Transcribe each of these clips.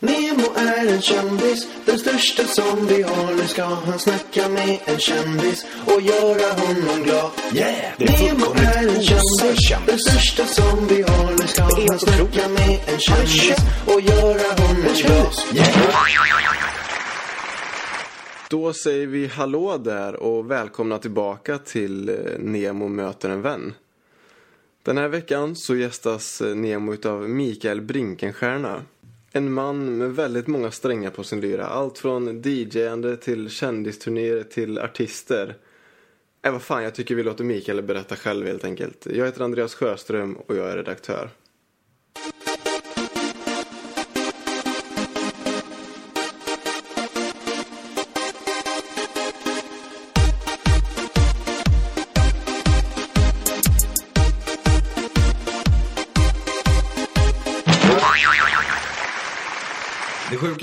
Nemo är en kändis, den största som vi har. Nu ska han snacka med en kändis och göra honom glad. Yeah! Nemo är en kändis, den största som vi har. Nu ska han snacka med en kändis och göra honom glad. Yeah! Då säger vi hallå där och välkomna tillbaka till eh, Nemo möter en vän. Den här veckan så gästas eh, Nemo utav Mikael Brinkenstierna. En man med väldigt många strängar på sin lyra. Allt från DJ-ande till kändisturnéer till artister. Äh, vad fan, jag tycker vi låter Mikael berätta själv helt enkelt. Jag heter Andreas Sjöström och jag är redaktör.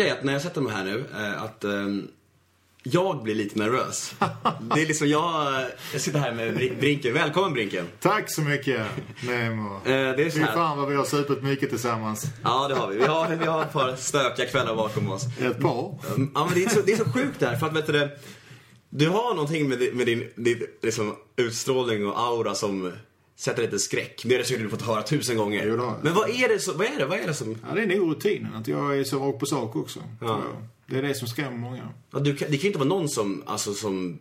Sjuka är att när jag sätter mig här nu, eh, att ehm, jag blir lite nervös. Det är liksom jag, jag sitter här med Brin- Brinken. Välkommen Brinken. Tack så mycket, Nemo. Eh, det är så Fy här. fan vad vi har supit mycket tillsammans. Ja, det har vi. Vi har, vi har ett par stökiga kvällar bakom oss. Ett par. Mm, Ja, men det är så, det är så sjukt där, för att vet du du har någonting med, di- med din, din liksom, utstrålning och aura som sätter lite skräck. Det säkert du fått höra tusen gånger. Jo, har jag. Men vad är det, så, vad är det, vad är det som... Ja, det är nog rutinen, att jag är så rakt på sak också. Ja. jag. Det är det som skrämmer många. Ja, du, det kan ju inte vara någon som, alltså som,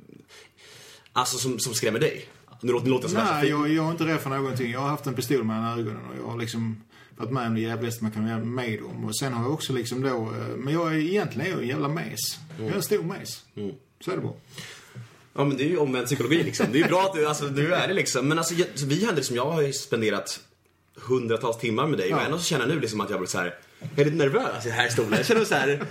alltså som, som skrämmer dig. Nu låter, nu låter jag Nej, jag, jag är inte rädd för någonting. Jag har haft en pistol mellan ögonen och jag har liksom varit med om det jävligaste man kan vara med om. Och sen har jag också liksom då, eh, men jag är egentligen är jag en jävla mes. Jag är en stor mes. Mm. Så är det bara. Ja men det är ju omvänd psykologi liksom. Det är ju bra att du, alltså, du är det liksom. Men alltså vi hade liksom, jag har ju spenderat hundratals timmar med dig Ja. och ändå så känner jag nu liksom att jag blir så här. Jag är lite nervös i här stolen. Jag känner så här.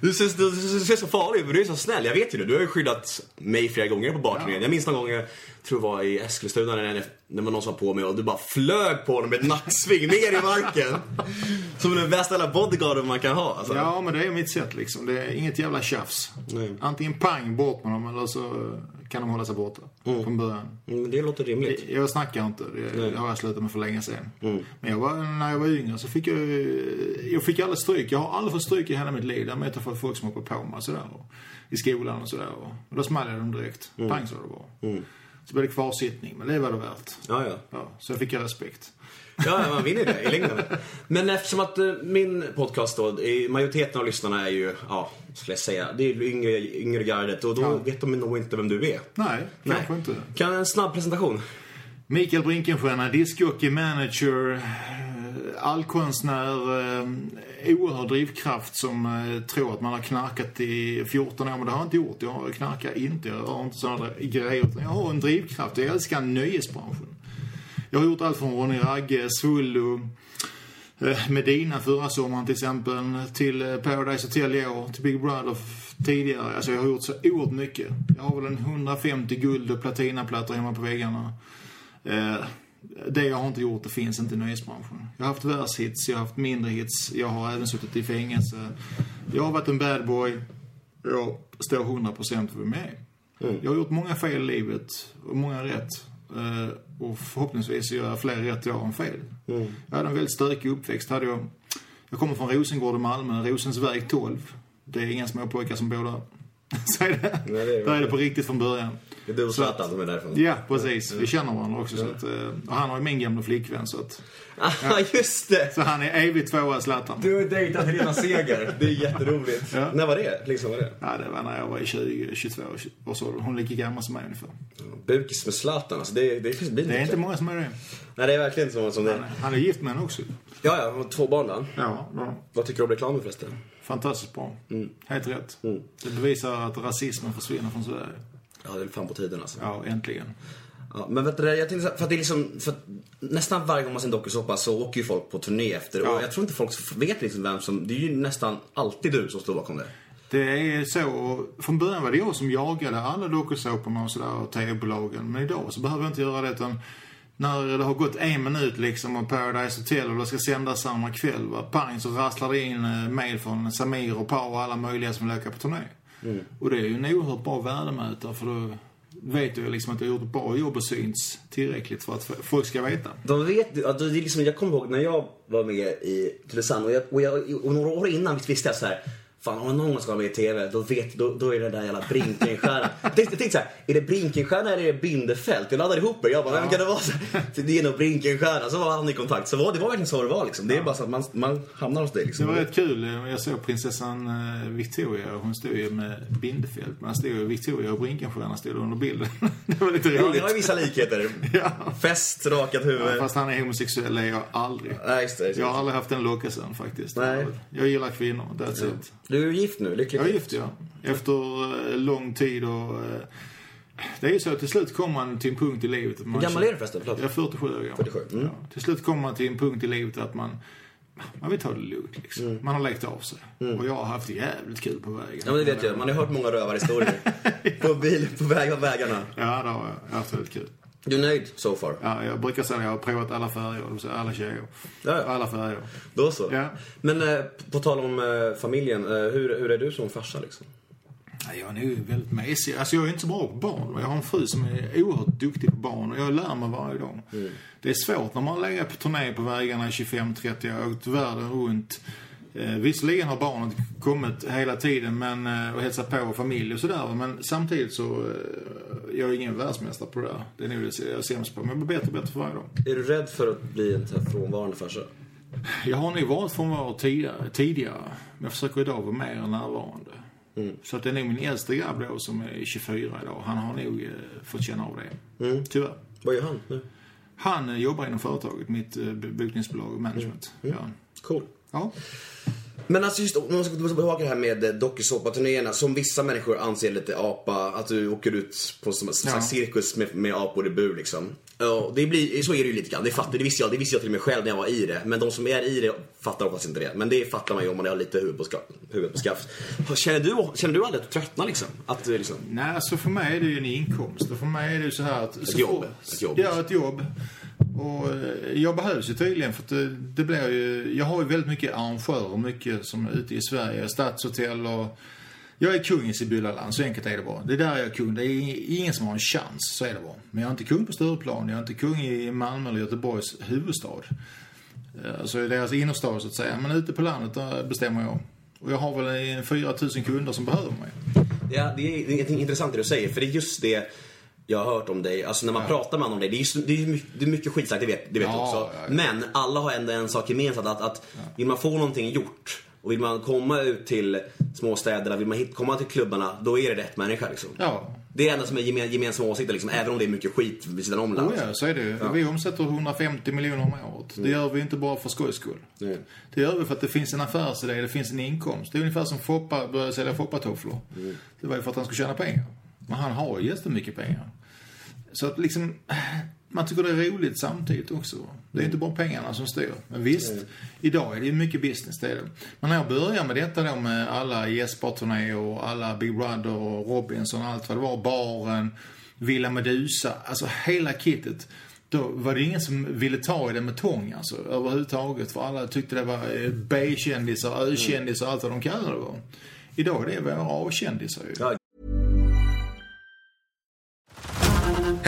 Du ser, du, ser så farlig ut men du är så snäll. Jag vet ju det. Du har ju skyddat mig flera gånger på barturnén. Jag minns någon gång, tror det var i Eskilstuna när, när det var någon som var på mig och du bara flög på honom med ett nacksving ner i marken. Som den bästa jävla bodyguarden man kan ha. Alltså. Ja, men det är mitt sätt liksom. Det är inget jävla tjafs. Nej. Antingen pang bort med dem eller så kan de hålla sig borta. Från början. Mm, det låter rimligt. Jag snackar inte. Det, det har jag slutat med för länge sedan. Mm. Men jag var, när jag var yngre så fick jag Jag fick aldrig stryk. Jag har aldrig fått stryk i hela mitt liv. Däremot har jag fått folk som hoppar på mig sådär. Och, I skolan och sådär. Och, och då small jag dem direkt. Mm. Pang så det bara. Så blev det kvarsittning. Men det var det värt. Ja, ja. Ja, så fick jag respekt. Ja, man vinner det i längden. Men eftersom att eh, min podcast då, majoriteten av lyssnarna är ju, ja, skulle jag säga, det är ju yngre, yngre gardet och då Ja. vet de nog inte vem du är. Nej, kanske inte. Kan en snabb presentation? Mikael Brinkenstierna, discjockey, manager, allkonstnär, eh, oerhörd drivkraft som eh, tror att man har knarkat i 14 år, men det har jag inte gjort. Jag knarkar inte, jag har inte sådana grejer. utan Jag har en drivkraft, jag älskar nöjesbranschen. Jag har gjort allt från Ronny Ragge, Svullo, eh, Medina förra sommaren till exempel, till Paradise Hotel i år, till Big Brother tidigare. Alltså jag har gjort så oerhört mycket. Jag har väl en 150 guld och platinaplattor hemma på väggarna. Det jag har inte gjort, det finns inte i nöjesbranschen. Jag har haft världshits, jag har haft mindre hits, jag har även suttit i fängelse. Jag har varit en bad boy. Jag står 100% för vem jag är. Jag har gjort många fel i livet och många rätt. Eh, och förhoppningsvis gör jag fler rätt idag än fel. Jag hade en väldigt stökig uppväxt. Hade jag, jag kommer från Rosengård i Malmö, Rosensväg 12. Det är inga små pojkar som bor där. Säg det. Nej, det är- Där är det på riktigt från början. Det är du och Zlatan som är därifrån. Ja, precis. Vi känner varandra också. Så att, eh, och han har ju min gamla flickvän så att... Ah, just det! Så han är evigt tvåa Zlatan. Du har dejtat Helena Seger. Det är jätteroligt. Ja. När var det? Liksom var det? Ja, det var när jag var i 20, 22 års ålder. Hon är lika gammal som mig ungefär. Bukis med Zlatan, alltså det, det, det Det är inte många som är det. Nej, det är verkligen så som det Han är, han är gift med henne också. Ja, ja, och två barn då. Ja, ja. Vad tycker du om reklamen förresten? Fantastiskt bra. Mm. Helt rätt. Det bevisar att rasismen försvinner från Sverige. Ja, det är fan på tiden alltså. Ja, äntligen. Ja, men vet du, jag tänkte, för att det är liksom, för att nästan varje gång man ser en dokusåpa så åker ju folk på turné efter. Ja. Och jag tror inte folk vet liksom vem som, det är ju nästan alltid du som står bakom det. Det är så, från början var det jag som jagade alla dokusåporna och sådär och tv-bolagen. Men idag så behöver jag inte göra det utan när det har gått en minut liksom och Paradise Hotel och det ska sändas samma kväll, va, pang så rasslar det in eh, mail från Samir och Pau och alla möjliga som vill åka på turné. Och det är ju en oerhört bra värdemätare för då vet jag liksom att du har gjort ett bra jobb och syns tillräckligt för att folk ska veta. De vet, alltså, det är liksom, jag kommer ihåg när jag var med i Tylösand och, jag, och, jag, och några år innan visste jag så här. Fan om någon gång ska vara med i TV då, vet, då, då är det där jävla Brinkenstjärna. jag tänkte, tänkte så här, är det Brinkenstjärna eller är det Bindefält? Jag laddade ihop det. Jag bara, vem kan det vara? Så, det är nog Brinkenstjärna. Så var han i kontakt. Så var, det var verkligen så det var liksom. Det är bara så att man, man hamnar hos dig Det liksom. var rätt kul. Jag såg prinsessan eh, Victoria. Hon stod ju med Bindefält. Men stod ju Victoria och Brinkenstierna stod under bilden. det var lite Ja, roligt. det har ju vissa likheter. Ja. Fest, rakat huvud. Ja, fast han är homosexuell är jag aldrig. Nej, just det, just det. Jag har aldrig haft den lockelsen faktiskt. Nej. Jag gillar kvinnor, that's it. Du är gift nu, lyckligt Jag är gift, ja. Efter eh, lång tid och... eh, det är ju så att till slut kommer man till en punkt i livet. att man Hur gammal är du förresten? Förlåt. Jag är 47 år gammal. 47, mm. Ja. Till slut kommer man till en punkt i livet att man... Man vill ta det lugnt liksom. Mm. Man har lekt av sig. Och jag har haft jävligt kul på vägen. Ja men det vet jag, man har hört många rövarhistorier. på bil, på väg av vägarna. Ja, det har jag. Jag har haft väldigt kul. Du är nöjd so far? Ja, jag brukar säga att jag har provat alla färger, alla tjejer. Ja. Alla färger. Då så. Ja. Men eh, på tal om eh, familjen, eh, hur, hur är du som farsa liksom? Ja, Jag är nog väldigt mesig. Alltså jag är inte så bra på barn. men Jag har en fru som är oerhört duktig på barn och jag lär mig varje dag. Det är svårt när man legat på turné på vägarna i 25-30 år, åkt världen runt. Eh, visserligen har barnet kommit hela tiden men, eh, och hälsat på familj och sådär. Men samtidigt så, eh, jag är ingen världsmästare på det där. Det är nog det jag är sämst på. Men jag blir bättre och bättre för varje dag. Är du rädd för att bli en sån här frånvarande farsa? Jag har nog varit frånvarande tidigare, tidigare. Men jag försöker idag vara mer närvarande. Så att det är nog min äldste grabb då som är 24 idag. Han har nog eh, fått känna av det. Tyvärr. Vad gör han nu? Han eh, jobbar inom företaget, mitt eh, bokningsbolag och management. Ja. Cool ja. Men alltså just om man ska gå tillbaka det här med eh, dokusåpaturnéerna som vissa människor anser lite apa, att du åker ut på som en slags Ja. cirkus med, med apor i bur liksom. Ja, det blir, så är det ju lite grann. Det, fattar, det, visste jag, det visste jag till och med själv när jag var i det. Men de som är i det fattar oftast inte det. Men det fattar man ju om man har lite huvud på, ska, huvud på skaft. Känner du, känner du aldrig att du tröttnar liksom? Att du liksom... Nej, alltså för mig är det ju en inkomst. Och för mig är det ju så här att... Ett jobb. Ett jobb. Ja, ett jobb. Och eh, jag behövs ju tydligen för att det, det blir ju... Jag har ju väldigt mycket arrangörer, mycket som är ute i Sverige. Stadshotell och... Jag är kung i Sibyllaland, så enkelt är det bara. Det är där jag är kung. Det är ingen som har en chans, så är det bara. Men jag är inte kung på Stureplan, jag är inte kung i Malmö eller Göteborgs huvudstad. Eh, Alltså i deras innerstad så att säga. Men ute på landet där bestämmer jag. Och jag har väl eh, 4 000 kunder som behöver mig. Ja, det är, det är intressant det du säger, för det är just det jag har hört om dig. Alltså när man pratar med om dig, det är, just, det är, mycket, det är mycket skitsnack, det vet, det vet Ja, du också. ja, ja. Men alla har ändå en sak gemensamt, att, att vill man få någonting gjort och vill man komma ut till småstäderna, vill man hit, komma till klubbarna, då är det rätt människa liksom. Ja, Det är det enda som är gemen, gemensamma åsikter liksom, även om det är mycket skit vid sidan om Oh ja, så är det ju. Vi omsätter 150 miljoner om året. Det gör vi inte bara för skojs skull. Nej. Det gör vi för att det finns en affärsidé, det finns en inkomst. Det är ungefär som Foppa började sälja Foppatofflor. Det var ju för att han skulle tjäna pengar. Men han har ju jättemycket pengar. Så att liksom, man tycker det är roligt samtidigt också. Det är inte bara pengarna som styr. Men visst, idag är det ju mycket business, det är det. Men när jag började med detta då med alla Jesper-turnéer och alla Big Brother och Robinson och allt vad det var, baren, Villa Medusa, alltså hela kittet. Då var det ingen som ville ta i det med tång alltså, överhuvudtaget. För alla tyckte det var eh, B-kändisar, Ö-kändisar, allt vad de kallade det var. Idag är det våra A-kändisar ju. Ja,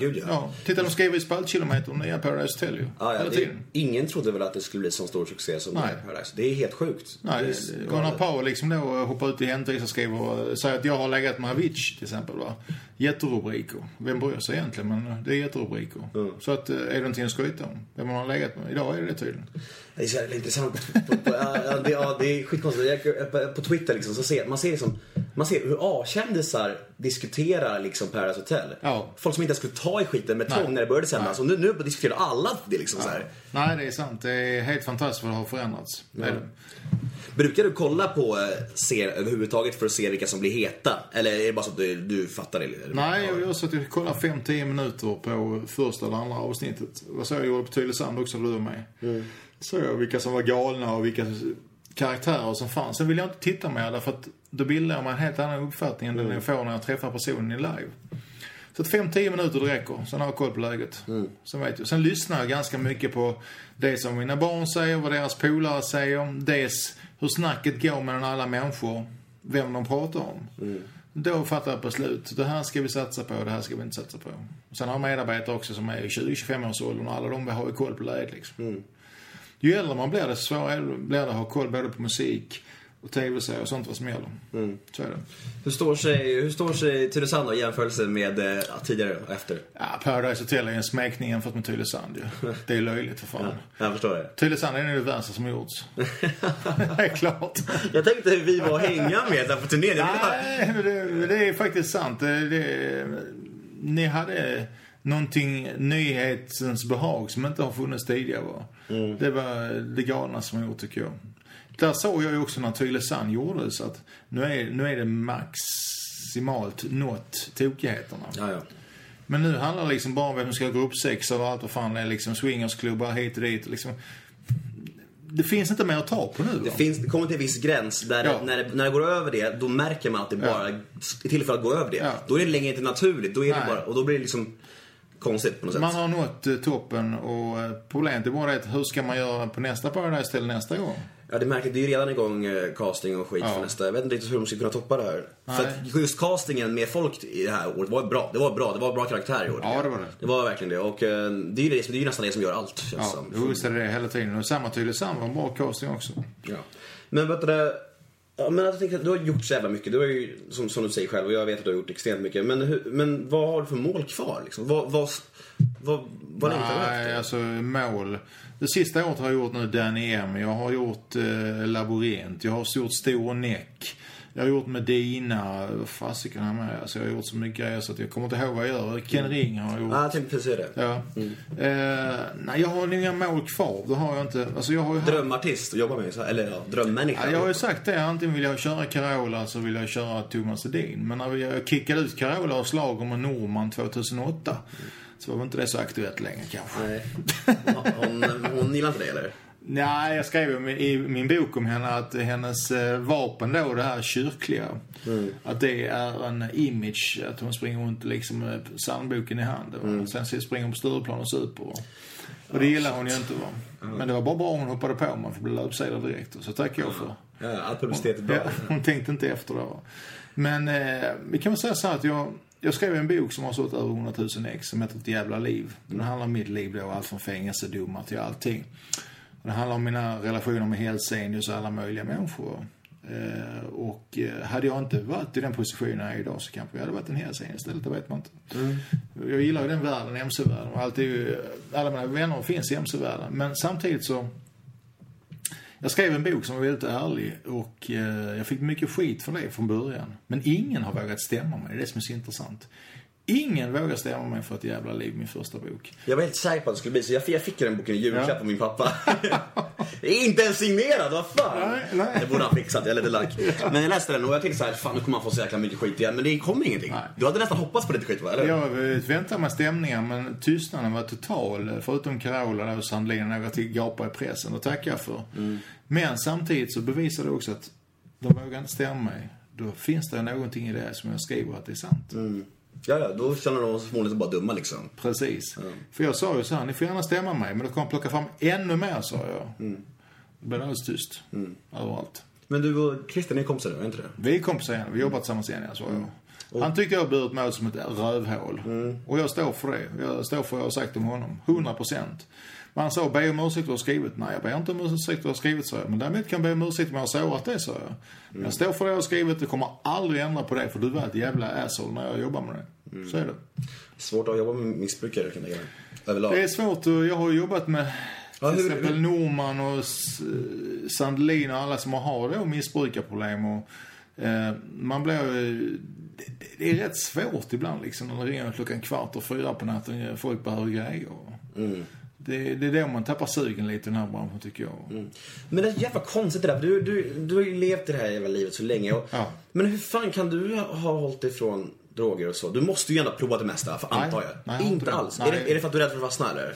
Gud ja. Ja, titta de skriver i spaltkilometern nya Paradise Hotel ju. Ja, ja, det, ingen trodde väl att det skulle bli så stor succé som Nej. Paradise. Det är helt sjukt. Nej, det Gunnar. Power liksom då hoppar ut i Hämtvis och skriver, säger att jag har legat med Avicii till exempel. Va? Jätterubriker. Vem bryr sig egentligen? Men det är jätterubriker. Så att, eh, är det någonting att skryta om? Vem man har legat med? Idag är det det tydligen. Det är så jävla intressant. På, på, ja, ja, det, ja, det är skitkonstigt. Jag, på, på Twitter liksom, så ser man ser, liksom, man ser hur A-kändisar diskuterar liksom Paradise Hotel. Ja. Folk som inte ens skulle ta i skiten med tång när det började sändas. Och nu, nu diskuterar alla det liksom så här. Nej, det är sant. Det är helt fantastiskt vad det har förändrats. Det. Brukar du kolla på eh, serier överhuvudtaget för att se vilka som blir heta? Eller är det bara så att du, du fattar det? Nej, jag gör så att jag kollar 5-10 minuter på första eller andra avsnittet. Det var så jag gjorde på Tylösand också, du och mig. Så jag vilka som var galna och vilka karaktärer som fanns. Sen vill jag inte titta mer därför att då bildar mig en helt annan uppfattning än den jag får när jag träffar personen i live. Så att 5-10 minuter det räcker. Sen har jag koll på läget. Sen vet jag. Sen lyssnar jag ganska mycket på det som mina barn säger, vad deras polare säger. Dels hur snacket går mellan alla människor. Vem de pratar om. Då fattar jag beslut. Det här ska vi satsa på, det här ska vi inte satsa på. Sen har jag medarbetare också som är i 20-25 års åldern och alla de har ju koll på läget liksom. Ju äldre man blir desto svårare blir det att ha koll både på musik och tv-serier och sånt vad som gäller. Så är det. Hur står sig, hur står sig Tylösand i jämförelse med eh, tidigare och efter? Ja, Paradise Hotel är en smekning jämfört med Tylösand ju. Det är löjligt för fan. Jag förstår det. Tylösand är nog det värsta som har gjorts. det är klart. Jag tänkte hur vi var att hänga med där på turnén. Nej, men det, det är faktiskt sant. Det, det, ni hade någonting nyhetens behag som inte har funnits tidigare. Va? Det var det galna som har gjort tycker jag. Där såg jag ju också när Tylösand gjordes att nu är, nu är det maximalt nått tokigheterna. Ja, ja. Men nu handlar det liksom bara om vem som ska ha gruppsex och allt vad fan det är. Liksom swingersklubbar hit och dit. Liksom. Det finns inte mer att ta på nu. Det, va? finns, det kommer till en viss gräns där Ja. när, det, när det går över det, då märker man att det bara är till för att gå över det. Då är det längre inte naturligt. Då är det bara, och då blir det liksom konstigt på något sätt. Man har nått eh, toppen och eh, problemet är bara att hur ska man göra på nästa Paradise till nästa gång? Ja, det märker det är ju redan igång eh, casting och skit Ja. för nästa. Jag vet inte riktigt hur de ska kunna toppa det här. Nej. För att just castingen med folk i det här året var bra. Det var bra. Det var bra karaktär i år. Ja, det var det. Det var verkligen det. Och eh, det är ju, det, det är ju nästan det som gör allt, känns Ja, jo, visst är det det hela tiden. Och samma var en bra casting också. Ja. Men vet du ja, men jag tänkte, att du har gjort så jävla mycket. Du har ju, som, som du säger själv, och jag vet att du har gjort extremt mycket. Men, hur, men vad har du för mål kvar? Liksom? Vad, vad, vad, vad längtar du Nej, efter? alltså mål. Det sista året har jag gjort nu Danny M. Jag har gjort eh, Labyrint. Jag har gjort Stor Näck. Jag har gjort Medina. Vad fasiken jag med? Alltså, jag har gjort så mycket grejer så att jag kommer inte ihåg vad jag gör. Ken Ring har jag gjort. Ja, jag tänkte precis det. Ja. Eh, nej, jag har inga mål kvar. Det har jag inte. Alltså, jag har ju Drömartist att jobba med, så- eller ja, drömmänniska. Ja, jag har ju sagt det. Antingen vill jag köra Carola så vill jag köra Thomas Edin. Men när jag kickade ut Carola och Slager med Norman 2008 så var väl inte det så aktuellt längre kanske. Nej. Hon, hon gillar inte det eller? Nej, jag skrev i min bok om henne att hennes eh, vapen då, det här kyrkliga, att det är en image, att hon springer runt liksom med psalmboken i handen. va. Sen springer hon på Stureplan och super. Och det gillar hon ju inte. Va? Men det var bara bra hon hoppade på mig för blev löpsedlar direkt. Så tackar jag för. Ja, all publicitet är bra. Ja, hon tänkte inte efter då. va. Men eh, vi kan väl säga så här att jag, jag skrev en bok som har sålt över 100 000 ex som heter Ett jävla liv. Den handlar om mitt liv då, allt från fängelsedomar till allting. Och det handlar om mina relationer med Helsenius och alla möjliga människor. Eh, och eh, hade jag inte varit i den positionen jag är idag så kanske jag hade varit en Helsenius istället, det vet man inte. Jag gillar ju den världen, MC-världen. Alltid, alla mina vänner finns i MC-världen. Men samtidigt så jag skrev en bok som var väldigt ärlig och eh, jag fick mycket skit för det från början. Men ingen har vågat stämma mig, det är det som är så intressant. Ingen vågar stämma mig för ett jävla liv, min första bok. Jag var helt säker på att det skulle bli så. Jag fick, jag fick den boken i julklapp Ja. av min pappa. Inte ens signerad, vad fan? Nej, nej. Det borde han fixat, jag är lite lack. Men jag läste den och jag tänkte så här, fan nu kommer han få så jäkla mycket skit igen. Men det kom ingenting. Nej. Du hade nästan hoppats på lite skit va? Eller? Jag väntade mig stämningar men tystnaden var total. Förutom Carola och Sandlin och några till gapar i pressen. Och tackar jag för. Men samtidigt så bevisar det också att de vågar inte stämma mig. Då finns det någonting i det som jag skriver att det är sant. Ja, ja, då känner de sig förmodligen bara dumma liksom. Precis. För jag sa ju så här, ni får gärna stämma mig men då kommer jag plocka fram ännu mer, sa jag. Då blev det alldeles tyst. Överallt. Men du och Christer, ni är kompisar nu, är inte det? Vi är kompisar igen, vi jobbar tillsammans igen, jag sa jag. Han tyckte jag burit mig åt som ett rövhål. Mm. Och jag står för det. Jag står för vad jag har sagt om honom. 100 procent. Men han sa, be om ursäkt jag har skrivit. Nej, jag ber inte om ursäkt jag har skrivit, sa jag. Men däremot kan jag be om ursäkt om jag har sårat det, sa jag. Mm. Jag står för det jag har skrivit. Jag kommer aldrig ändra på det, för du var ett jävla asshole när jag jobbar med det. Mm. Så är det. Svårt att jobba med missbrukare kan jag tänka mig. Överlag. Det är svårt och jag har jobbat med till hur- exempel Norman och eh, Sandelin och alla som har då missbrukarproblem. Och, eh, man blir ju- det, det- är rätt svårt ibland liksom när det ringer klockan kvart och fyra på natten och folk behöver grejer. Mm. Det, det är då man tappar sugen lite i den här branschen tycker jag. Men det är jävla konstigt det där. Du, du, du har ju levt i det här jävla livet så länge. Och, Ja. Men hur fan kan du ha hållit ifrån droger och så? Du måste ju ändå ha provat det mesta, för, Nej. antar jag. Nej, jag inte det. alls. Är det, är det för att du är rädd för att fastna eller?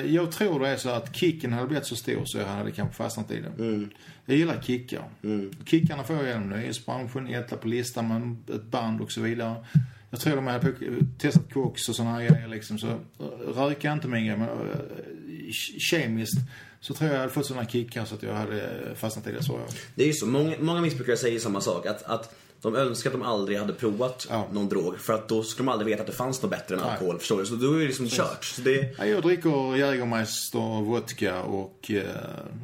Eh, jag tror det är så att kicken hade blivit så stor så jag hade kanske fastnat i den. Mm. Jag gillar kickar. Kickarna får jag genom nöjesbranschen, etta på listan med ett band och så vidare. Jag tror de hade testat koks och sådana här grejer liksom. Så eh, röka inte min grej, men eh, kemiskt så tror jag jag hade fått sådana kickar så att jag hade fastnat i det, så jag. Det är ju så. Många, många missbrukare säger samma sak. Att, att de önskar att de aldrig hade provat Ja. någon drog. För att då skulle de aldrig veta att det fanns något bättre än Nej. alkohol. Förstår du? Så då är det liksom kört. Så det, Ja, Jag dricker Jägermeister och vodka och eh,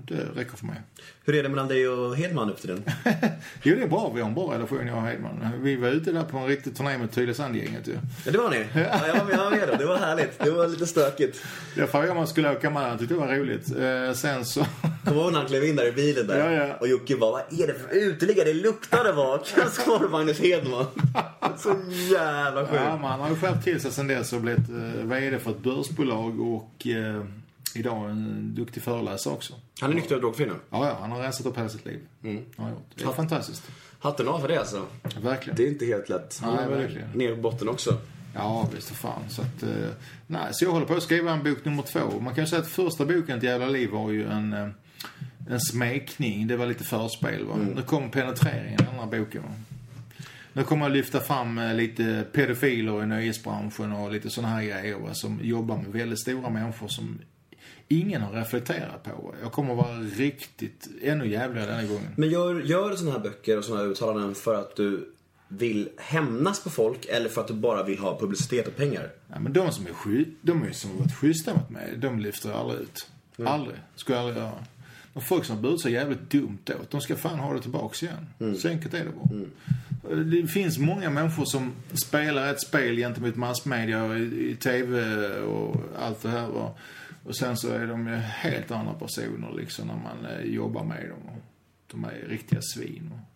det räcker för mig. hur är det mellan dig och Hedman upp till den? Jo, det är bra. Vi har en bra relation, jag och Hedman. Vi var ute där på en riktig turné med Tylösandgänget ju. Ja, det var ni. Ja, jag var med, jag var med då. Det var härligt. Det var lite stökigt. Jag frågade om han skulle åka med. Han tyckte det var roligt. Eh, sen så... Kommer du ihåg när han klev in där i bilen där? Ja, ja. Och Jocke bara, vad är det för uteliggare? Det luktade bak. Så var det Magnus Hedman. Så jävla sjukt. ja, man har ju skärpt till sig sen dess och blivit eh, VD för ett börsbolag och eh, idag en duktig föreläsare också. Han är nykter och drogfri nu. Ja, ja, han har rensat upp hela sitt liv. Mm. Har han gjort. Det är fantastiskt. Hatten av för det alltså. Verkligen. Det är inte helt lätt. Han Nej, väl verkligen. ner på botten också. Ja, visst för fan. Så att, eh, nej, så jag håller på att skriva en bok nummer två. Man kan ju säga att första boken, Ett jävla liv, var ju en, eh, en smekning. Det var lite förspel va. Nu kommer penetreringen, den andra boken va. Nu kommer jag lyfta fram eh, lite pedofiler i nöjesbranschen och lite sådana här grejer va, som jobbar med väldigt stora människor som ingen har reflekterat på. Jag kommer vara riktigt, ännu jävligare denna gången. Men gör, gör du sådana här böcker och sådana här uttalanden för att du vill hämnas på folk eller för att du bara vill ha publicitet och pengar? Ja, men de som är sky, de är som har varit schyssta mot mig, de lyfter jag aldrig ut. Aldrig. Skulle jag aldrig göra. Och folk som burit sig jävligt dumt åt, de ska fan ha det tillbaks igen. Så enkelt är det bara. Det finns många människor som spelar ett spel gentemot massmedia och i, i TV och allt det här. va. Och sen så är de ju helt andra personer liksom när man eh, jobbar med dem. Och de är riktiga svin. Och,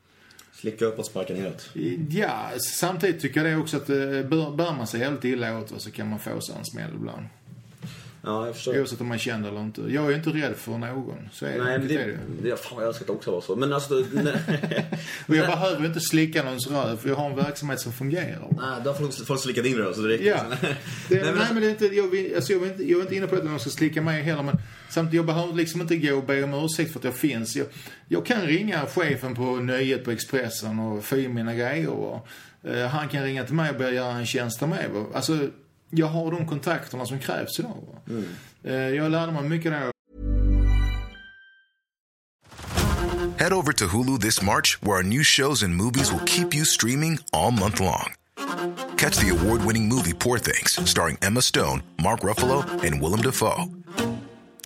Slicka upp och sparka neråt. Ja, samtidigt tycker jag det också att eh, bör, bär man sig helt illa åt va, så kan man få sig en smäll ibland. Ja, jag förstår. Oavsett om man känd eller inte. Jag är inte rädd för någon. Så är det. Nej, men är det, det. det, fan, jag önskar att det också var så. Men alltså, Och jag behöver inte slicka någons röv för jag har en verksamhet som fungerar. nej, då har folk, folk slickat in det då, så det räcker. Ja. Det, Nej, nej, men- men, det är inte, jag, vill, alltså, jag, vill inte, jag är inte inne på att någon ska slicka mig heller men samtidigt, jag behöver liksom inte gå och be om ursäkt för att jag finns. Jag, jag kan ringa chefen på Nöjet på Expressen och få in mina grejer. Och, eh, han kan ringa till mig och börja göra en tjänst av mig. Alltså, jag har de kontakterna som krävs idag. Va? Eh, jag lärde mig mycket där Head over to Hulu this March, where our new shows and movies will keep you streaming all month long. Catch the award winning movie Poor Things, starring Emma Stone, Mark Ruffalo, and Willem Dafoe.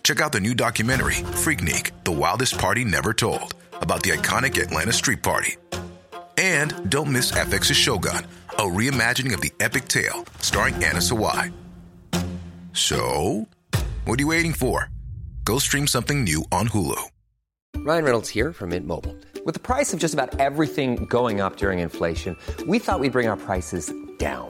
Check out the new documentary, Freaknik The Wildest Party Never Told, about the iconic Atlanta Street Party. And don't miss FX's Shogun, a reimagining of the epic tale, starring Anna Sawai. So, what are you waiting for? Go stream something new on Hulu. Ryan Reynolds here from Mint Mobile. With the price of just about everything going up during inflation, we thought we'd bring our prices down.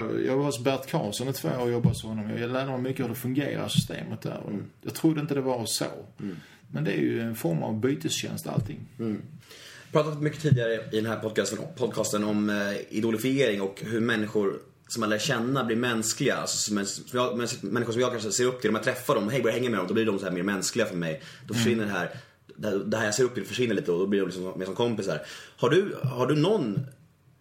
Jag var hos Bert Karlsson i två år och jobbade hos honom. Jag lärde mig mycket hur det fungerar, systemet där. Och Jag trodde inte det var så. Men det är ju en form av bytestjänst allting. pratat mycket tidigare i den här podcasten, podcasten om eh, idolifiering och hur människor som man lär känna blir mänskliga. Alltså, som, som jag, människor som jag kanske ser upp till. Om jag träffar dem, hej, börjar hänga med dem, då blir de så här mer mänskliga för mig. Då försvinner det här, det här jag ser upp till försvinner lite och då blir de liksom mer som kompisar. Har du, har du någon,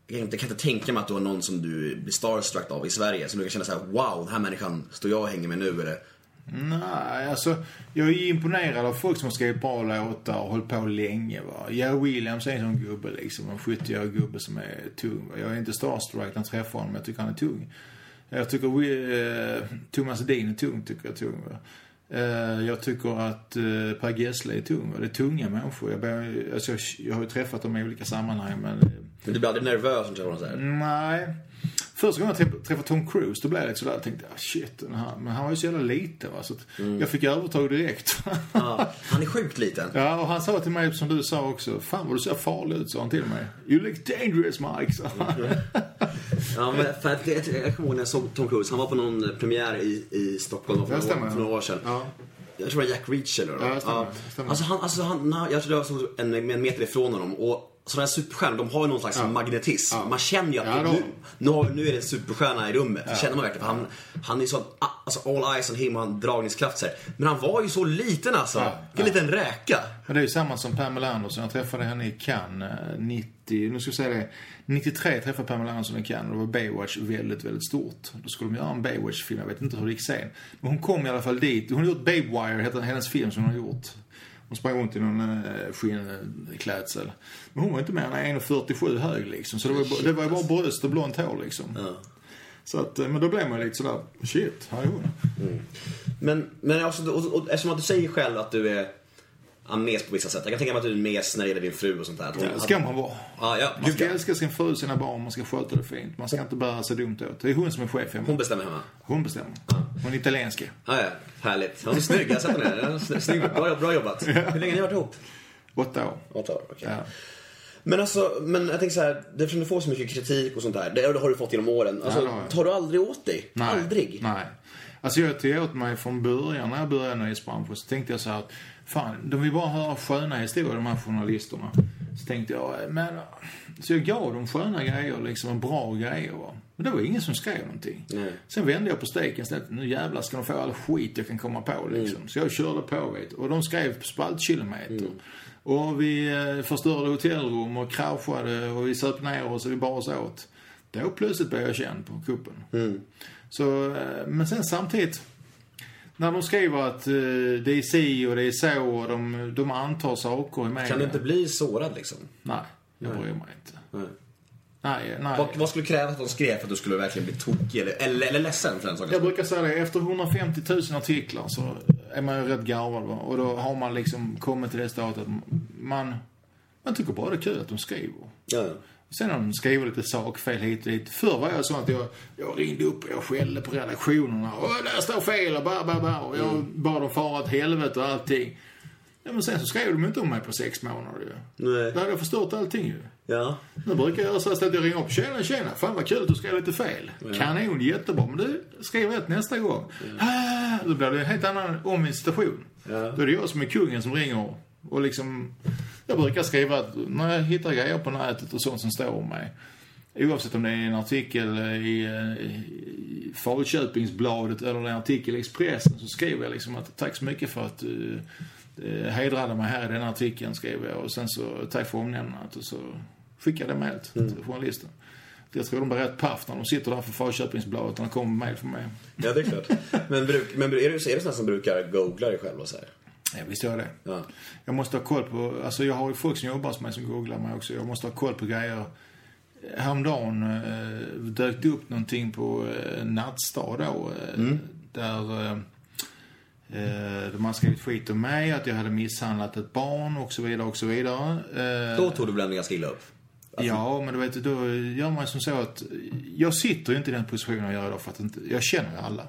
jag kan, inte, jag kan inte tänka mig att du har någon som du blir starstruck av i Sverige. Som du kan känna så här: wow, den här människan står jag och hänger med nu. Eller? Nej, alltså jag är imponerad av folk som har skrivit bra låtar och hållit på länge. Va? Jerry Williams är en sån gubbe liksom. En 70-årig gubbe som är tung. Va? Jag är inte starstruck när jag träffar honom, men jag tycker han är tung. Jag tycker uh, Thomas Edin är tung, tycker jag är tung. Va? Eh, jag tycker att eh, Per Gessle är tung. Det är tunga människor. Jag, börjar, alltså, jag, har ju träffat dem i olika sammanhang, men eh, Men du blir aldrig nervös när du här? Nej. Första gången jag träff- träffade Tom Cruise, då blev jag lite sådär. Tänkte, ah, shit, den här. Men han var ju så jävla liten va. Så att jag fick övertag direkt. Ja, han är sjukt liten. ja, och han sa till mig, som du sa också, fan vad du ser farlig ut, sa han till mig. You look dangerous Mike, sa han. Ja, men för att jag, jag kommer ihåg när jag såg Tom Cruise. Han var på någon premiär i, i Stockholm för, stämmer. några, för några år sedan. Ja. Jag tror det var Jack Reacher eller Ja, stämmer, det stämmer. Alltså han, alltså han, jag tror jag stod en, en meter ifrån honom och sådana här superstjärnor, de har ju någon slags magnetism. Man känner ju att Ja, nu, nu, är det en superstjärna i rummet. Det känner man verkligen. För han, han är så, alltså all eyes on him och han dragningskraft så här. Men han var ju så liten alltså. Ja, Vilken liten räka. Men det är ju samma som Pamela Anderson. Jag träffade henne i Cannes eh, 90, nu ska jag säga det, 93 träffade Pamela Anderson i Cannes och då var Baywatch väldigt, väldigt stort. Då skulle de göra en Baywatch-film, jag vet inte hur det gick sen. Men hon kom i alla fall dit. Hon har gjort Babewire, heter hennes film som hon har gjort. Hon sprang runt i någon äh, skinnklädsel. Men hon var inte mer än 1,47 hög liksom. Så det var, ju bara- det var ju bara bröst och blont hår liksom. Så att, eh, men då blev man lite sådär, shit, här är hon. Men, men alltså, och, och, eftersom att du säger själv att du är ja, mes på vissa sätt. Jag kan tänka mig att du är mes när det gäller din fru och sånt där. Det ska man vara. Ja, ja, Man gud, ska ja. älska sin fru och sina barn, man ska sköta det fint. Man ska inte bära sig dumt åt. Det är hon som är chef hemma. Hon bestämmer hemma. Hon bestämmer. Hon är italiensk. Ja, ja. Härligt. Hon är snygg. Jag har sett henne. Snygg. Bra, bra jobbat. Hur länge har ni varit ihop? Åtta år. Åtta år. okej. Ja. Men alltså, men jag tänker så här, eftersom du får så mycket kritik och sånt där. Det har du fått genom åren. Alltså, Ja, tar du aldrig åt dig? Nej. Aldrig? Nej. Alltså jag tog åt mig från början när jag började i nyhetsbranschen så tänkte jag så här att fan, de vill bara höra sköna historier de här journalisterna. Så tänkte jag, men... Så jag gav dem sköna grejer liksom, bra grejer va. Men det var ingen som skrev någonting. Nej. Sen vände jag på steken istället. Nu jävlar ska de få all skit jag kan komma på liksom. Så jag körde på vet. Och de skrev spaltkilometer. Och vi eh, förstörde hotellrum och kraschade och vi söp ner oss och vi bar oss åt. Då plötsligt blev jag känd på kuppen. Så, eh, men sen samtidigt, när de skriver att eh, det är si och det är så och de, de antar saker i media. Kan du inte bli sårad liksom? Nej, jag bryr mig inte. Nej. Nej, nej. Vad, vad skulle krävas att de skrev för att du skulle verkligen bli tokig eller, eller, eller ledsen för den saken? Jag brukar säga det, efter 150 000 artiklar så är man ju rätt garvad va? Och då har man liksom kommit till det stadiet att man, man tycker bara det är kul att de skriver. Ja. Sen har de skrivit lite sakfel hit och dit. Förr var jag så att jag, jag ringde upp och jag skällde på redaktionerna. Och där står fel och bara, bara, bara. Och jag bad dem fara åt helvete och allting. Ja, men sen så skrev de inte om mig på sex månader ju. Nej. Då hade jag förstört allting ju. Ja. Nu brukar jag så att jag ringer upp. Tjena, tjena. Fan vad kul att du skrev lite fel. Kanon, jättebra. Men du, skriv rätt nästa gång. Ah, då blir det en helt annan omvänd situation. Då är det jag som är kungen som ringer. Och liksom, jag brukar skriva att när jag hittar grejer på nätet och sånt som står om mig. Oavsett om det är en artikel i, eh, i Falköpingsbladet eller en artikel i Expressen så skriver jag liksom att tack så mycket för att du eh, hedrade mig här i den här artikeln skriver jag och sen så tack för omnämnandet och så skickar jag det mejlet till journalisten. Jag tror de blir rätt paff när de sitter där för Falköpingsbladet och det kommer mejl från mig. ja, det är klart. Men, bruk, men är du, är du sån som brukar googla dig själv och så här? Ja, visst gör jag det. Ja. Jag måste ha koll på, alltså jag har ju folk som jobbar hos mig som googlar mig också. Jag måste ha koll på grejer. Häromdagen eh, dök det upp någonting på eh, Nattstad då. Eh, Där eh, eh, de har skrivit skit om mig, att jag hade misshandlat ett barn och så vidare och så vidare. Eh, Då tog du väl ganska illa upp? Ja, men du vet, då gör man som så att jag sitter ju inte i den positionen jag gör idag för att inte, jag känner ju alla.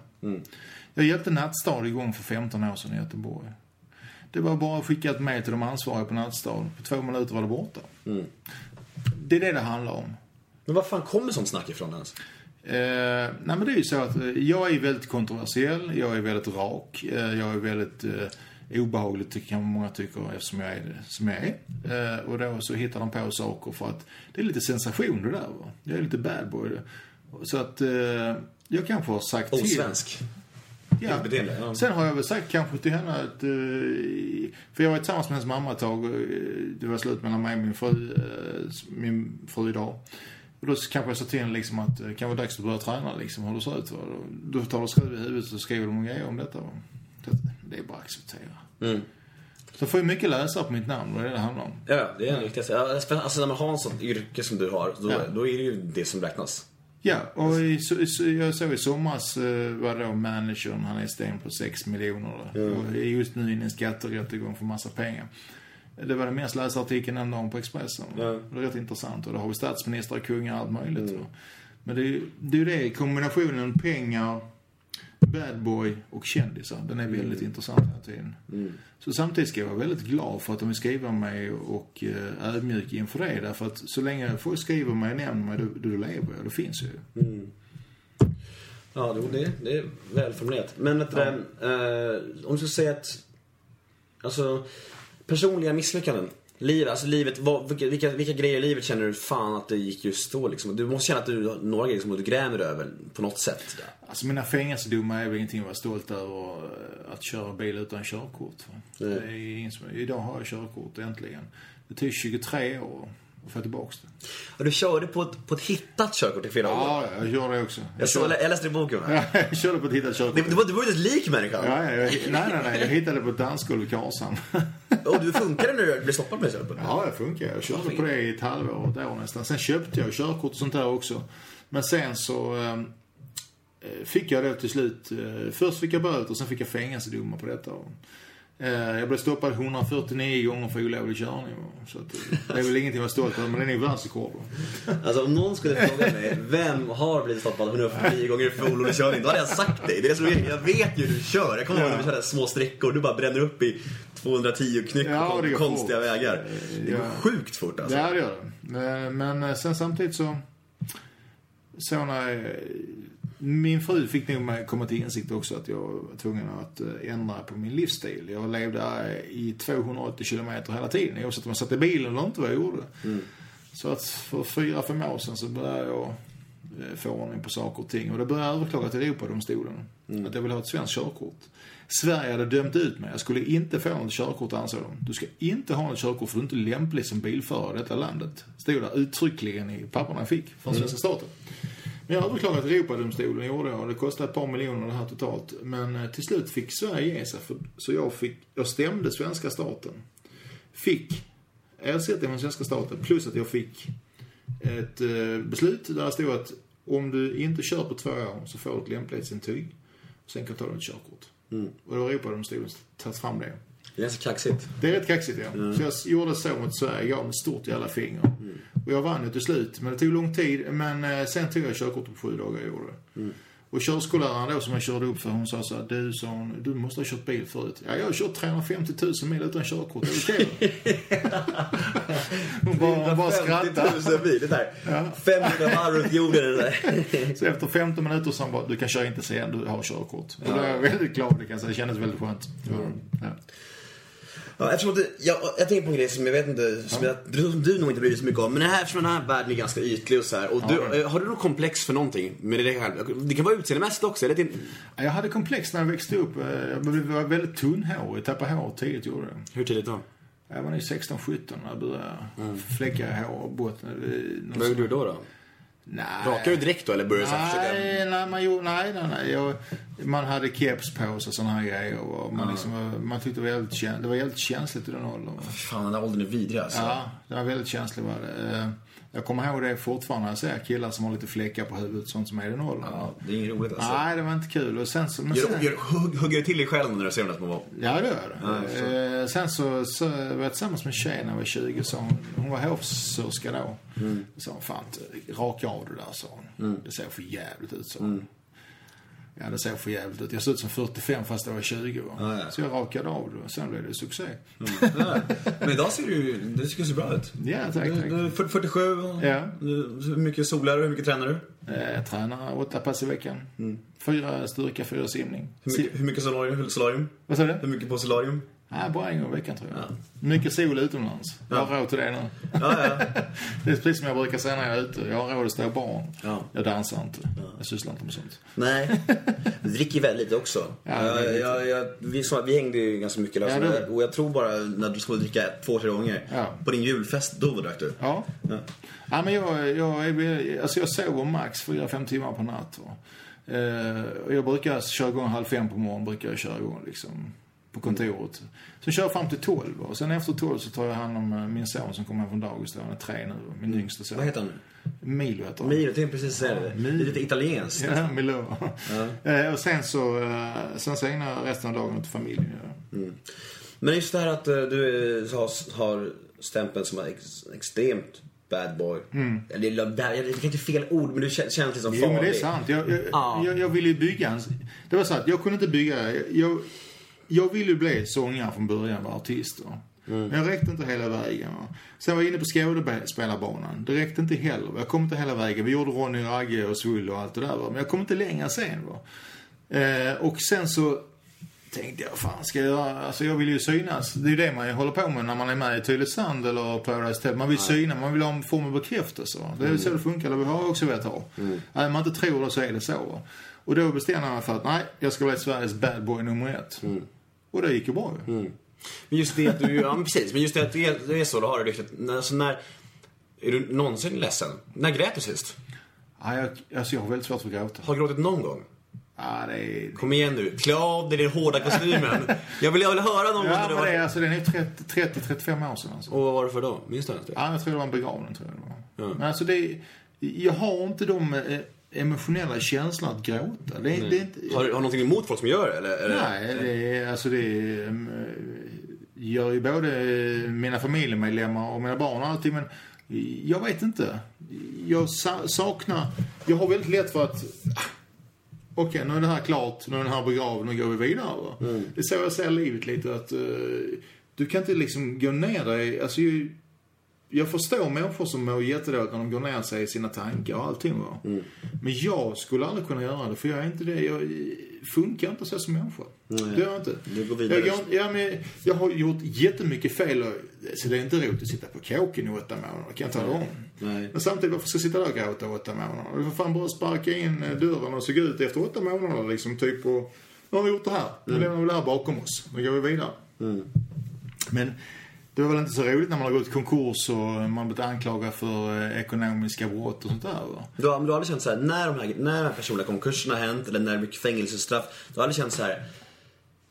Jag hjälpte Nattstad igång för 15 år sedan i Göteborg. Det var bara att skicka ett mejl till de ansvariga på Nattstad. På två minuter var det borta. Det är det det handlar om. Men var fan kommer sånt snack ifrån ens? Eh, nej men det är ju så att eh, jag är väldigt kontroversiell, jag är väldigt rak, eh, jag är väldigt eh, obehaglig tycker många tycker eftersom jag är som jag är. Eh, och då så hittar de på saker för att det är lite sensation det där va. Jag är lite bad boy. Så att eh, jag kanske har sagt till. Osvensk. Ja. Ja. Sen har jag väl sagt kanske till henne att... eh, För jag var tillsammans med hennes mamma ett tag. eh, Det var slut mellan mig och min fru, eh, min fru idag. Och då kanske jag sa till henne liksom att det kan vara dags att börja träna liksom, hur det ser ut. va. Då tar du skruv i huvudet och skriver de grejer om detta. va. Det är bara att acceptera. Mm. Så får ju mycket läsare på mitt namn, vad är det det handlar om. Ja, det är det viktigaste. Alltså när man har en sån yrke som du har, då, Ja. då är det ju det som räknas. Ja, och i, så, så, jag såg i somras eh, var då managern, han är sten på 6 miljoner. Och är just nu inne i en skatterättegång för massa pengar. Det var den mest lästa artikeln den dagen på Expressen. Ja. Det är rätt intressant. Och då har vi statsministrar, kungar, allt möjligt. va. Men det, är ju det, kombinationen pengar, bad boy och kändisar. Den är väldigt intressant hela tiden. Så samtidigt ska jag vara väldigt glad för att de skriva mig och eh, ödmjuk inför det. Därför att så länge folk skriver mig och nämner mig, då, då lever jag. Det finns ju. Ja, jo, det, det är välformulerat. Men vet du, det, eh, om du skulle säga att, alltså, personliga misslyckanden. Liv, alltså livet, vad, vilka, vilka, grejer i livet känner du fan att det gick just då liksom? Du måste känna att du har några grejer som du grämer över på något sätt. Alltså mina fängelsedomar är väl ingenting att vara stolt över. eh, Att köra bil utan körkort. va. Det är ingen som, idag har jag körkort äntligen. Det tog 23 år att få tillbaka det. Och du körde på ett, på ett hittat körkort i flera år. Ja, jag gör det också. Jag, så, jag läste det i boken. Ja, jag körde på ett hittat körkort. Det, det var, du var ju ett lik människa. Ja, ja, jag, nej, nej, nej. Jag hittade på ett dansgolv i Karlshamn. Och du funkade när du blev stoppad med körkortet? Ja, det funkar. Jag körde på det i ett halvår, ett år nästan. Sen köpte jag körkort och sånt där också. Men sen så eh, fick jag då till slut, eh, först fick jag böter och sen fick jag fängelsedomar på detta. Eh, jag blev stoppad 149 gånger för olovlig körning. Så eh, det är väl ingenting att vara stolt över, men det är nog världsrekord. Alltså om någon skulle fråga mig, vem har blivit stoppad 149 gånger för olovlig körning? Då hade jag sagt dig. Det är det som jag vet ju hur du kör. Jag kommer ihåg när vi körde små sträckor. Du bara bränner upp i 210 knyck Ja, på konstiga fort. vägar. Det går Ja. sjukt fort alltså. Ja, det gör det. Eh, Men eh, sen samtidigt så... Så när... Min fru fick nog komma till insikt också att jag var tvungen att eh, ändra på min livsstil. Jag levde i 280 kilometer hela tiden. Oavsett om jag satt i bilen eller inte vad jag gjorde. Så att för fyra, fem år sedan så började jag eh, få ordning på saker och ting. Och då började jag överklaga till Europadomstolen. Att jag vill ha ett svenskt körkort. Sverige hade dömt ut mig. Jag skulle inte få något körkort ansåg de. Du ska inte ha något körkort för du är inte lämplig som bilförare i detta landet. Stod där uttryckligen i papperna jag fick från svenska staten. Men jag överklagade till Europadomstolen gjorde jag. Det kostade ett par miljoner det här totalt. Men eh, till slut fick Sverige ge sig. Så jag fick, jag stämde svenska staten. Fick ersättning från svenska staten plus att jag fick ett eh, beslut där det stod att om du inte kör på två år så får du ett lämplighetsintyg. Sen kan du ta dig ett körkort. Och det var Europadomstolen som tagit fram det. Det är ganska kaxigt. Det är rätt kaxigt ja. Så jag gjorde så mot Sverige, gav dem ett stort jävla finger. Och jag vann ju till slut, men det tog lång tid. Men eh, sen tog jag körkort på sju dagar, jag gjorde det. Och körskolläraren då som jag körde upp för, hon sa så här, du sa hon, du måste ha kört bil förut. Ja, jag har kört 350 000 mil utan körkort, är det okej? hon bara, hon bara skrattade. 50 000 mil, det där. 500 varv runt jorden det där. Så efter 15 minuter sa hon bara, du kan köra inte sen, du har körkort. Och då är jag väldigt glad, det kan jag säga. Det kändes väldigt skönt. Ja. Ja, eftersom att jag, jag tänker på en grej som jag vet inte, som, jag, du, som du nog inte bryr dig så mycket om. Men det här, eftersom den här världen är ganska ytlig och så här. Och du, eh, har du något komplex för någonting med dig själv? Det kan vara utseendemässigt också. Eller din, Jag hade komplex när jag växte upp. Eh, Jag blev- var väldigt tunnhårig, tappade hår tidigt gjorde jag. hur tidigt då? Jag var nog 16-17 när jag började fläcka hår botten. Vad gjorde du då? då? Nej. Rakade du direkt då eller började du försöka? Nej, nej, man gjorde, nej, nej, nej. Jag, man hade keps på sig och sådana här grejer. Och man, liksom, var- man tyckte det var käns- det var jävligt känsligt i den åldern. Fan, den där åldern är vidrig alltså. Ja, det var väldigt känsligt var det. Eh, Jag kommer ihåg det fortfarande när jag ser killar som har lite fläckar på huvudet, sånt som är i den åldern. Ja, det är inget roligt alltså. Nej, det var inte kul. Och sen så, men Gör, sen, gör, hugg, hugger det till i själen när du ser de där små vapen? Ja, det gör det. eh, sen så, så var jag tillsammans med en tjej när jag var 20. Så hon, hon var hovsörska då. Mm. Så hon, fan raka av det där, sa hon. Det ser för jävligt ut, sa hon. Mm. Ja, det ser för jävligt ut. Jag såg ut som 45 fast jag var 20. Va? Ja, ja. Så jag rakade av det och sen blev det succé. Ja. Men idag ser du det ser bra ut. Ja, tack, Du, tack. du 40 47, Ja. Du- hur mycket solar du, hur mycket tränar du? Eh, Jag tränar åtta pass i veckan. Fyra styrka, fyra simning. Mm. Hur mycket, hur mycket solarium? solarium? Vad sa du? Hur mycket på solarium? Nej, bara en gång i veckan tror jag. Mycket sol utomlands. Jag har råd till det nu. Ja, ja. Det är precis som jag brukar säga när jag är ute. Jag har råd att stå barn. Ja. Jag dansar inte. Jag sysslar inte med sånt. Nej, du dricker väldigt lite också. Ja, jag, jag, jag, vi, så, vi hängde ju ganska mycket Ja, så det- och jag tror bara när du skulle dricka två, tre gånger. Ja. På din julfest, då drack du. Ja. Ja. Ja, men jag, jag, alltså jag sover max 4-5 timmar på natt. Va? Eh, och jag brukar köra igång halv fem på morgonen, brukar jag köra igång liksom på kontoret. Så kör jag fram till 12 va? och sen efter 12 så tar jag hand om eh, min son som kommer hem från dagis då. Han är tre nu, min yngsta son. Vad heter han? Milo heter han. Milo, tänkte precis säga det. Det är lite italienskt. Ja, Milo. Eh, och sen så, eh, sen så ägnar jag resten av dagen åt familjen. Ja. Men just det här att du har, har stämpeln som ex, extremt bad boy. Eller, eller det är inte fel ord, men du kän- känns liksom farlig. Jo, men det är sant. Jag, jag, Ja. jag, jag ville ju bygga en... Det var så att jag kunde inte bygga... Jag, jag ville ju bli sångare från början, var artist. Va? Men jag räckte inte hela vägen. Va? Sen var jag inne på skådespelarbanan. Det räckte inte heller. Jag kom inte hela vägen. Vi gjorde Ronny Ragge och Svull och allt det där. Va? Men jag kom inte längre sen. Va? Eh, och sen så tänkte jag, fan ska jag? Alltså jag vill ju synas. Det är ju det man håller på med när man är med i Tylösand eller Paradise Hotel. Man vill synas, man vill ha en form av bekräftelse. Va? Det är så det funkar, det har jag också velat ha. Även om man inte tror det så är det så. Va? Och då bestämde jag mig för att nej, jag ska bli Sveriges bad boy nummer ett. Och det gick ju bra ju. Men just det att du, ja men precis, men just det att du är, du är så, då har du ryktet. Alltså när, är du någonsin ledsen? När grät du sist? Ja, jag, alltså jag har väldigt svårt för att gråta. Har du gråtit någon gång? Ja, det. Kom igen nu, klä av dig den hårda kostymen. jag, vill, jag vill höra någon gång Ja, när du men det är, var... alltså, den är 30-35 år sedan alltså. Och vad var det för då? Minns du ens det? Ja, jag tror det var en begravning tror jag det var. Men alltså det jag har inte de eh, emotionella känslorna att gråta. Det, är- det är inte... Har, du- har någonting emot folk som gör det? Eller, eller? Nej, det är, alltså det är, um, gör ju både mina familjemedlemmar och mina barn och allting men jag vet inte. Jag sa- saknar, jag har väldigt lätt för att ah, Okej, nu är det här klart, nu är den här begravd, nu går vi vidare. Va? Det är så jag ser livet lite att eh, du kan inte liksom gå ner dig, alltså jag, förstår människor som mår jättedåligt när de går ner sig i sina tankar och allting va. Men jag skulle aldrig kunna göra det för jag är inte det. Jag funkar inte så som människa. Det gör jag inte. Du går vidare. Jag, går, ja, men jag har gjort jättemycket fel och, så det är inte roligt att sitta på kåken i åtta månader, kan jag tala om. Nej. Men samtidigt, varför ska jag sitta där och gråta i åtta månader? Du får fan bara sparka in eh, dörren och se ut efter åtta månader liksom, typ och nu har vi gjort det här. Nu lämnar vi det här bakom oss. Nu går vi vidare. Men det var väl inte så roligt när man har gått i konkurs och man blivit anklagad för eh, ekonomiska brott och sånt där va? Du, har- men du har aldrig känt så här, när de här, när de här personliga konkurserna har hänt eller när det blir fängelsestraff. Du har aldrig känt så här,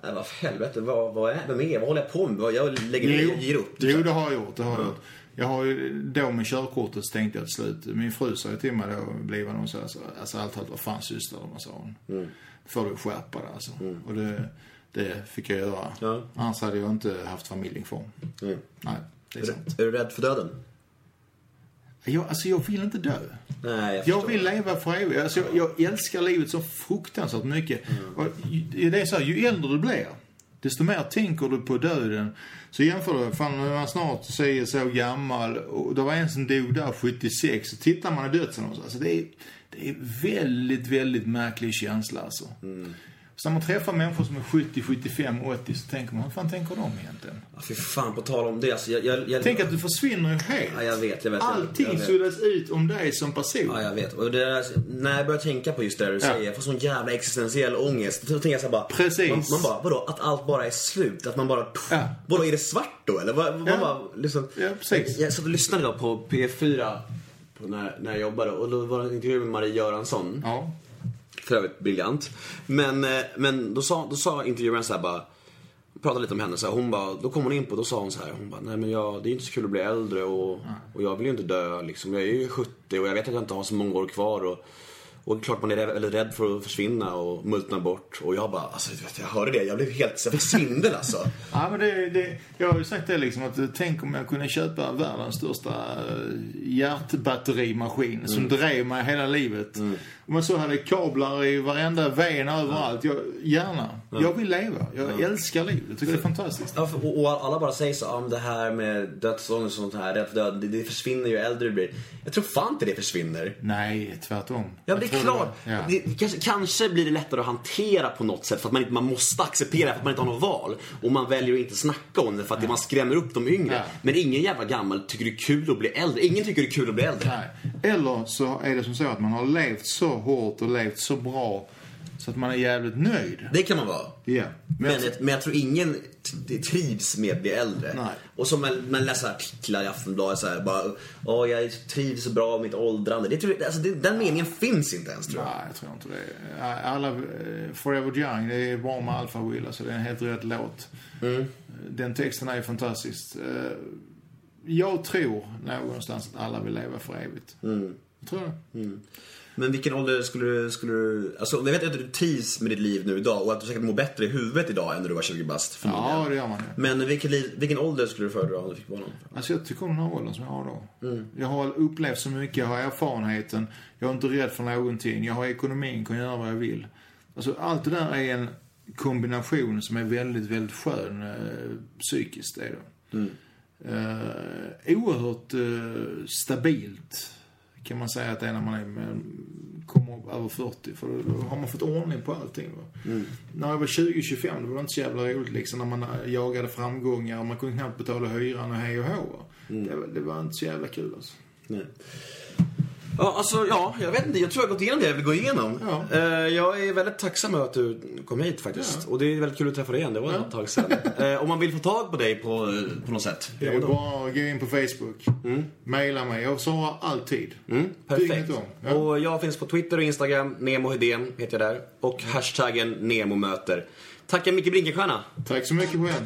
nej vad för helvete, vad, vad är, vem är jag? Vad håller jag på med? Jag lägger ner, jag ger upp. Jo, det har jag gjort. Det har jag gjort. Jag har ju, då med körkortet så tänkte jag till slut, min fru sa ju till mig då, blivande hon sa alltså, alltså allt allt vad fan sysslar du med, sa hon. Mm. Får du skärpa dig alltså. Och det, det fick jag göra. Ja. Annars hade jag inte haft familjen kvar. Mm. Nej, det är Är, sant. du- är du rädd för döden? Jag, alltså jag vill inte dö. Nej, jag, Jag vill leva för evigt. Alltså jag, jag älskar livet så fruktansvärt mycket. Ju- det är så här, ju äldre du blir, desto mer tänker du på döden. Så jämför du, fan nu är man snart säger så gammal och det var en som dog där 76. Så tittar man i dödsannonsen. Alltså det är, det är väldigt, väldigt märklig känsla alltså. Så när man träffar människor som är 70, 75, 80 så tänker man, hur fan tänker de egentligen? Ja, Fy fan, på tal om det. Alltså, jag, jag, jag, Tänk att du försvinner ju helt. Ja, jag vet, jag vet. Allting jag suddas ut om dig som person. Ja, jag vet. Och det där, när jag börjar tänka på just det du säger, jag får sån jävla existentiell ångest. Då tänker jag så bara... Precis. Man, man bara, vadå? Att allt bara är slut? Att man bara... Ja. Vadå, är det svart då? Eller vad, man Ja. bara, liksom, Ja, precis. Jag satt och lyssnade då på P4 på när, när jag jobbade och då var det en intervju med Marie Göransson. Ja. För övrigt briljant. Men, eh, men då sa, då sa intervjuaren så här bara, pratade lite om henne så här, hon bara, då kom hon in på, då sa hon så här, hon bara, nej men jag, det är inte så kul att bli äldre och, och jag vill ju inte dö liksom. Jag är ju 70 och jag vet att jag inte har så många år kvar och, och klart man är rädd- rädd för att försvinna och multna bort. Och jag bara, alltså vet, jag hörde det, jag blev helt, jag fick svindel alltså. Ja, men det, det, jag har ju sagt det liksom att tänk om jag kunde köpa världens största eh, hjärtbatterimaskin som drev mig hela livet. Om man så hade kablar i varenda ven överallt. Jag, gärna. Jag vill leva. Jag älskar livet. Jag tycker det är fantastiskt. Ja, för, och, och alla bara säger så om det här med dödsångest och sånt här, för döden, det, det försvinner ju äldre du blir. Jag tror fan inte det försvinner. Nej, tvärtom. Ja, det är klart. det ja. Det, kanske, kanske blir det lättare att hantera på något sätt för att man, inte, man måste acceptera för att man inte har något val. Och man väljer att inte snacka om det för att man skrämmer upp de yngre. Ja. Men ingen jävla gammal tycker det är kul att bli äldre. Ingen tycker det är kul att bli äldre. Nej. Eller så är det som så att man har levt så hårt och levt så bra så att man är jävligt nöjd. Det kan man vara. Ja. Men, jag- jag, men jag tror ingen trivs med att bli äldre. Nej. Och som man, man läser artiklar i Aftonbladet så här, bara Åh, jag trivs så bra med mitt åldrande. Det, tror alltså, det, den meningen finns inte ens tror jag. Nej, jag tror inte det. Alla, eh, Forever Young, det är bra med Alpha Will, alltså det är en helt rätt låt. Mm. Den texten är fantastisk. Eh, Jag tror någonstans att alla vill leva för evigt. Mm. Jag tror det. Men vilken ålder skulle du, skulle du... Alltså, jag vet att du trivs med ditt liv nu idag och att du säkert mår bättre i huvudet idag än när du var 20 bast. Ja, det gör man ju. Men vilken, liv, vilken ålder skulle du föredra om du fick barn? Alltså jag tycker om den här åldern som jag har då. Mm. Jag har upplevt så mycket, jag har erfarenheten, jag är inte rädd för någonting, jag har ekonomin, kan göra vad jag vill. Alltså allt det där är en kombination som är väldigt, väldigt skön eh, psykiskt. Är det. Mm. Eh, oerhört eh, stabilt kan man säga att det är när man är med, kommer över 40. För då har man fått ordning på allting. Va? När jag var 20-25 det var inte så jävla roligt liksom när man eh, jagade framgångar och man kunde knappt betala hyran och hej och hå. va. Det, var- det var inte så jävla kul alltså. Nej. Ja, alltså, ja, jag vet inte. Jag tror jag har gått igenom det jag vill gå igenom. Ja. Eh, jag är väldigt tacksam över att du kom hit faktiskt. Och det är väldigt kul att träffa dig igen. Det var ett tag sedan. Eh, om man vill få tag på dig på, på något sätt. Det är bara att gå in på Facebook. Maila mig. Jag svarar alltid. Mm, perfekt. Ja. Och jag finns på Twitter och Instagram. Nemo Hedén heter jag där. Och hashtaggen NEMOMÖTER. Tackar Micke Brinkenstierna. Tack så mycket själv.